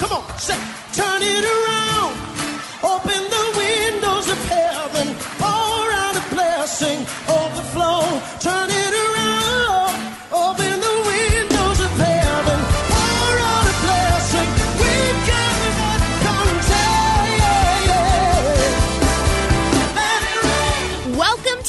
Come on, say, turn it around. Open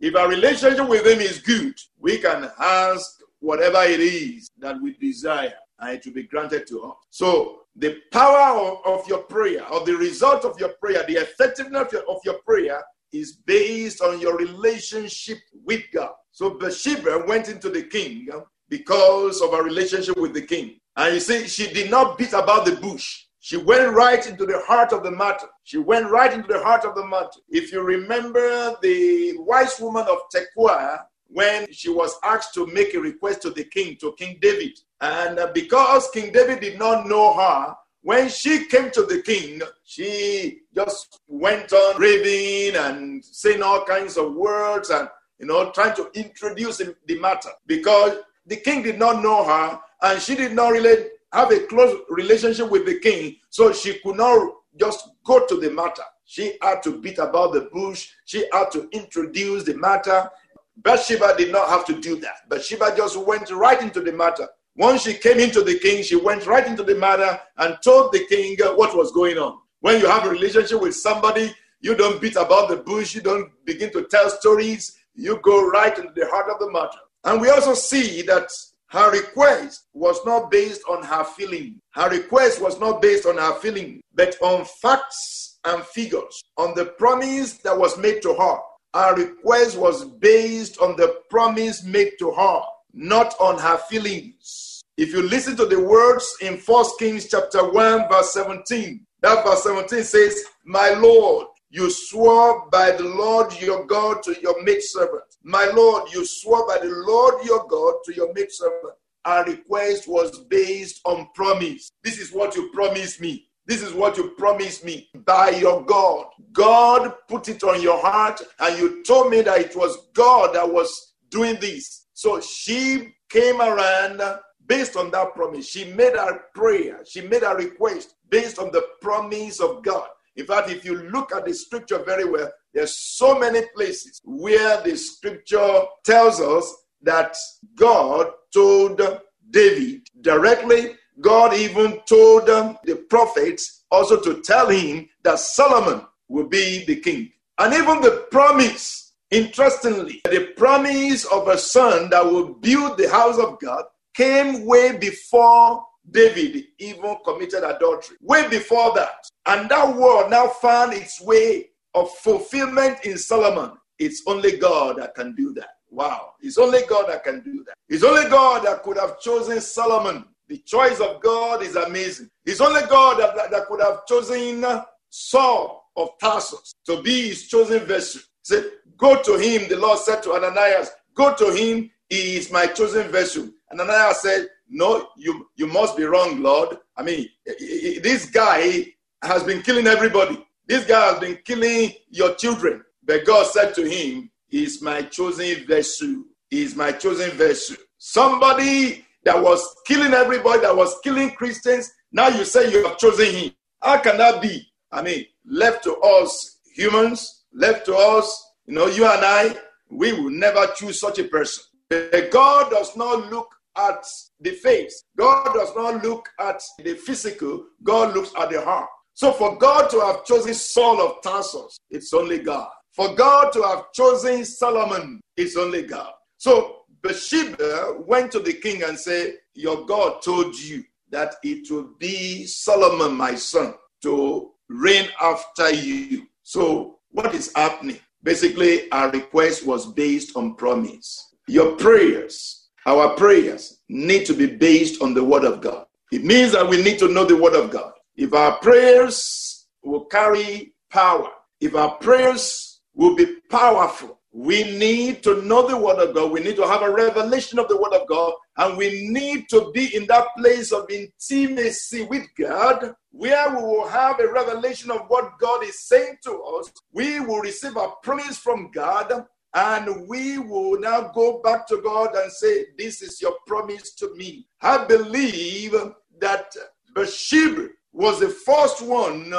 If our relationship with Him is good, we can ask whatever it is that we desire and it will be granted to us. So, the power of, of your prayer, or the result of your prayer, the effectiveness of your, of your prayer is based on your relationship with God. So, Bathsheba went into the king because of her relationship with the king. And you see, she did not beat about the bush. She went right into the heart of the matter. She went right into the heart of the matter. If you remember the wise woman of Tekoa, when she was asked to make a request to the king, to King David, and uh, because King David did not know her, when she came to the king, she just went on raving and saying all kinds of words and you know trying to introduce the matter because the king did not know her and she did not really have a close relationship with the king, so she could not just go to the matter. She had to beat about the bush, she had to introduce the matter. Bathsheba did not have to do that. Bathsheba just went right into the matter. Once she came into the king, she went right into the matter and told the king uh, what was going on. When you have a relationship with somebody, you don't beat about the bush, you don't begin to tell stories, you go right into the heart of the matter. And we also see that her request was not based on her feeling. Her request was not based on her feeling, but on facts and figures, on the promise that was made to her. Her request was based on the promise made to her, not on her feelings. If you listen to the words in 1 Kings chapter 1, verse 17, that verse 17 says, My Lord, you swore by the Lord your God to your maidservant. My Lord, you swore by the Lord your God to your maidservant. Our request was based on promise. This is what you promised me. This is what you promised me by your God. God put it on your heart, and you told me that it was God that was doing this. So she came around based on that promise. She made her prayer, she made her request based on the promise of God. In fact, if you look at the scripture very well, there's so many places where the scripture tells us that God told David directly. God even told um, the prophets also to tell him that Solomon will be the king. And even the promise, interestingly, the promise of a son that will build the house of God came way before David even committed adultery. Way before that. And that word now found its way of fulfillment in Solomon. It's only God that can do that. Wow. It's only God that can do that. It's only God that could have chosen Solomon. The choice of God is amazing. It's only God that, that, that could have chosen Saul of Tarsus to be his chosen vessel. Say, go to him, the Lord said to Ananias, go to him, he is my chosen vessel. Ananias said, no, you, you must be wrong, Lord. I mean, this guy has been killing everybody. This guy has been killing your children. But God said to him, He's my chosen vessel. He's my chosen vessel. Somebody that was killing everybody, that was killing Christians, now you say you have chosen him. How can that be? I mean, left to us humans, left to us, you know, you and I, we will never choose such a person. But God does not look at the face. God does not look at the physical. God looks at the heart. So for God to have chosen Saul of Tarsus, it's only God. For God to have chosen Solomon, it's only God. So Bathsheba went to the king and said, Your God told you that it will be Solomon, my son, to reign after you. So what is happening? Basically, our request was based on promise. Your prayers, our prayers, need to be based on the word of God. It means that we need to know the word of God. If our prayers will carry power, if our prayers will be powerful, we need to know the word of God. We need to have a revelation of the word of God. And we need to be in that place of intimacy with God where we will have a revelation of what God is saying to us. We will receive a promise from God and we will now go back to God and say, This is your promise to me. I believe that Bathsheba was the first one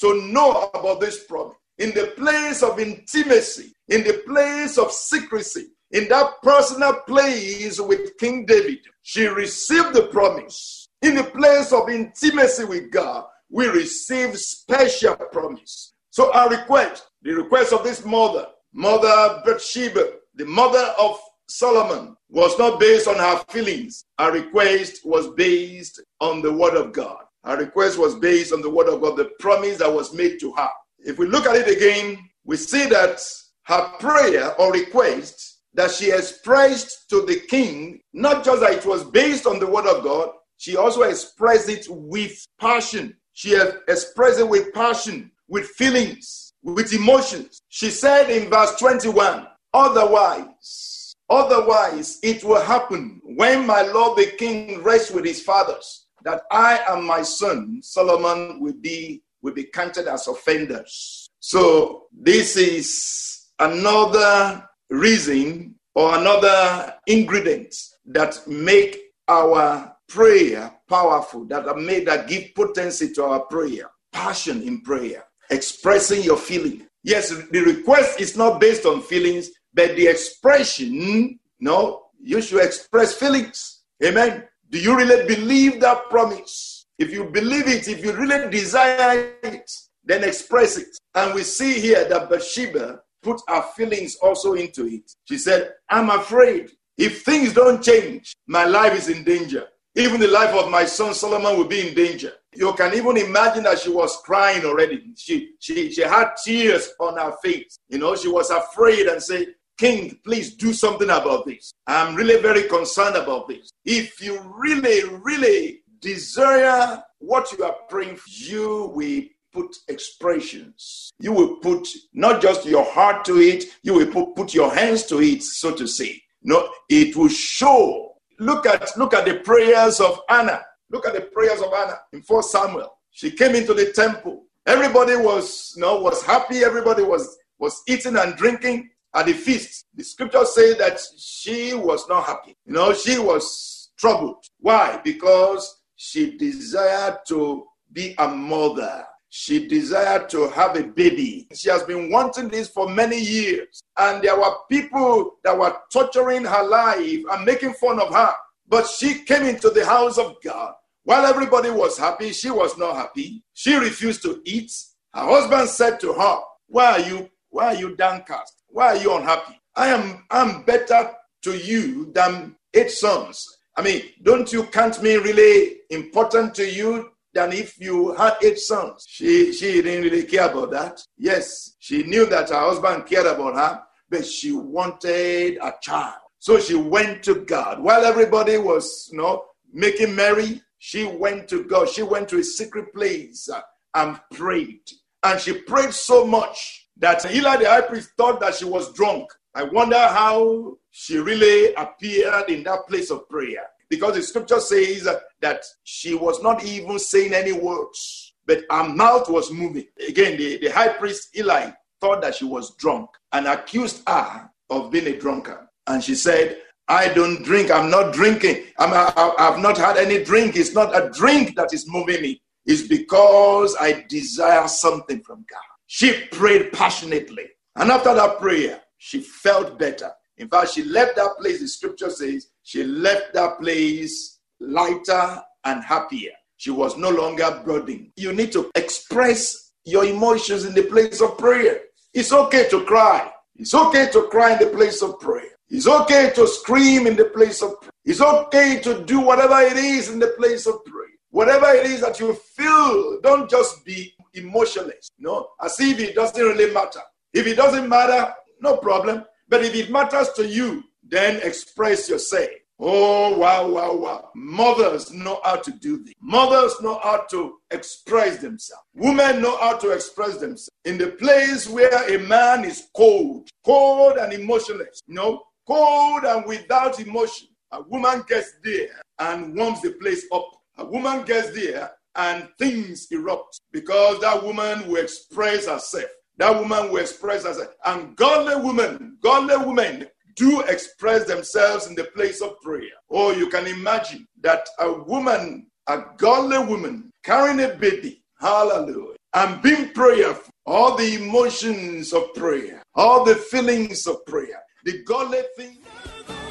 to know about this promise. In the place of intimacy, in the place of secrecy, in that personal place with King David, she received the promise. In the place of intimacy with God, we receive special promise. So our request, the request of this mother, Mother Bathsheba, the mother of Solomon, was not based on her feelings. Our request was based on the word of God. Our request was based on the word of God, the promise that was made to her. If we look at it again, we see that her prayer or request that she expressed to the king, not just that it was based on the word of God, she also expressed it with passion. She expressed it with passion, with feelings, with emotions. She said in verse 21, otherwise, otherwise it will happen when my lord the king rests with his fathers that I and my son Solomon will be will be counted as offenders. So this is another reason or another ingredient that make our prayer powerful, that are made that give potency to our prayer, passion in prayer, expressing your feeling. Yes, the request is not based on feelings, but the expression, no, you should express feelings. Amen. Do you really believe that promise? If you believe it, if you really desire it, then express it. And we see here that Bathsheba put her feelings also into it. She said, I'm afraid if things don't change, my life is in danger. Even the life of my son Solomon will be in danger. You can even imagine that she was crying already. She, she, she had tears on her face. You know, she was afraid and said, King, please do something about this. I'm really very concerned about this. If you really, really desire what you are praying for, you will put expressions. You will put not just your heart to it, you will put, put your hands to it, so to say. No, it will show. Look at look at the prayers of Anna. Look at the prayers of Anna in 4 Samuel. She came into the temple. Everybody was, you know, was happy. Everybody was was eating and drinking at the feast. The scripture says that she was not happy. You know, she was troubled. Why? Because she desired to be a mother. She desired to have a baby. She has been wanting this for many years. And there were people that were torturing her life and making fun of her. But she came into the house of God. While everybody was happy, she was not happy. She refused to eat. Her husband said to her, Why are you why are you downcast? Why are you unhappy? I am I'm better to you than eight sons. I mean, don't you count me really important to you than if you had eight sons? She she didn't really care about that. Yes, she knew that her husband cared about her, but she wanted a child. So she went to God. While everybody was, you know, making merry, she went to God. She went to a secret place uh, and prayed. And she prayed so much that Eli the high priest thought that she was drunk. I wonder how she really appeared in that place of prayer. Because the scripture says that she was not even saying any words, but her mouth was moving. Again, the, the high priest Eli thought that she was drunk and accused her of being a drunkard. And she said, I don't drink. I'm not drinking. I'm, I, I've not had any drink. It's not a drink that is moving me. It's because I desire something from God. She prayed passionately. And after that prayer, she felt better. In fact, she left that place, the scripture says, she left that place lighter and happier. She was no longer burdened. You need to express your emotions in the place of prayer. It's okay to cry. It's okay to cry in the place of prayer. It's okay to scream in the place of prayer. It's okay to do whatever it is in the place of prayer. Whatever it is that you feel, don't just be emotionless. No, as if it doesn't really matter. If it doesn't matter, no problem. But if it matters to you, then express yourself. Oh, wow, wow, wow. Mothers know how to do this. Mothers know how to express themselves. Women know how to express themselves. In the place where a man is cold, cold and emotionless, you know, cold and without emotion, a woman gets there and warms the place up. A woman gets there and things erupt because that woman will express herself. That woman will express herself. And godly women, godly women do express themselves in the place of prayer. Or you can imagine that a woman, a godly woman, carrying a baby, hallelujah, and being prayerful, all the emotions of prayer, all the feelings of prayer, the godly thing.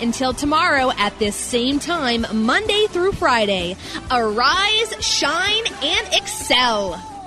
Until tomorrow at this same time, Monday through Friday, arise, shine, and excel.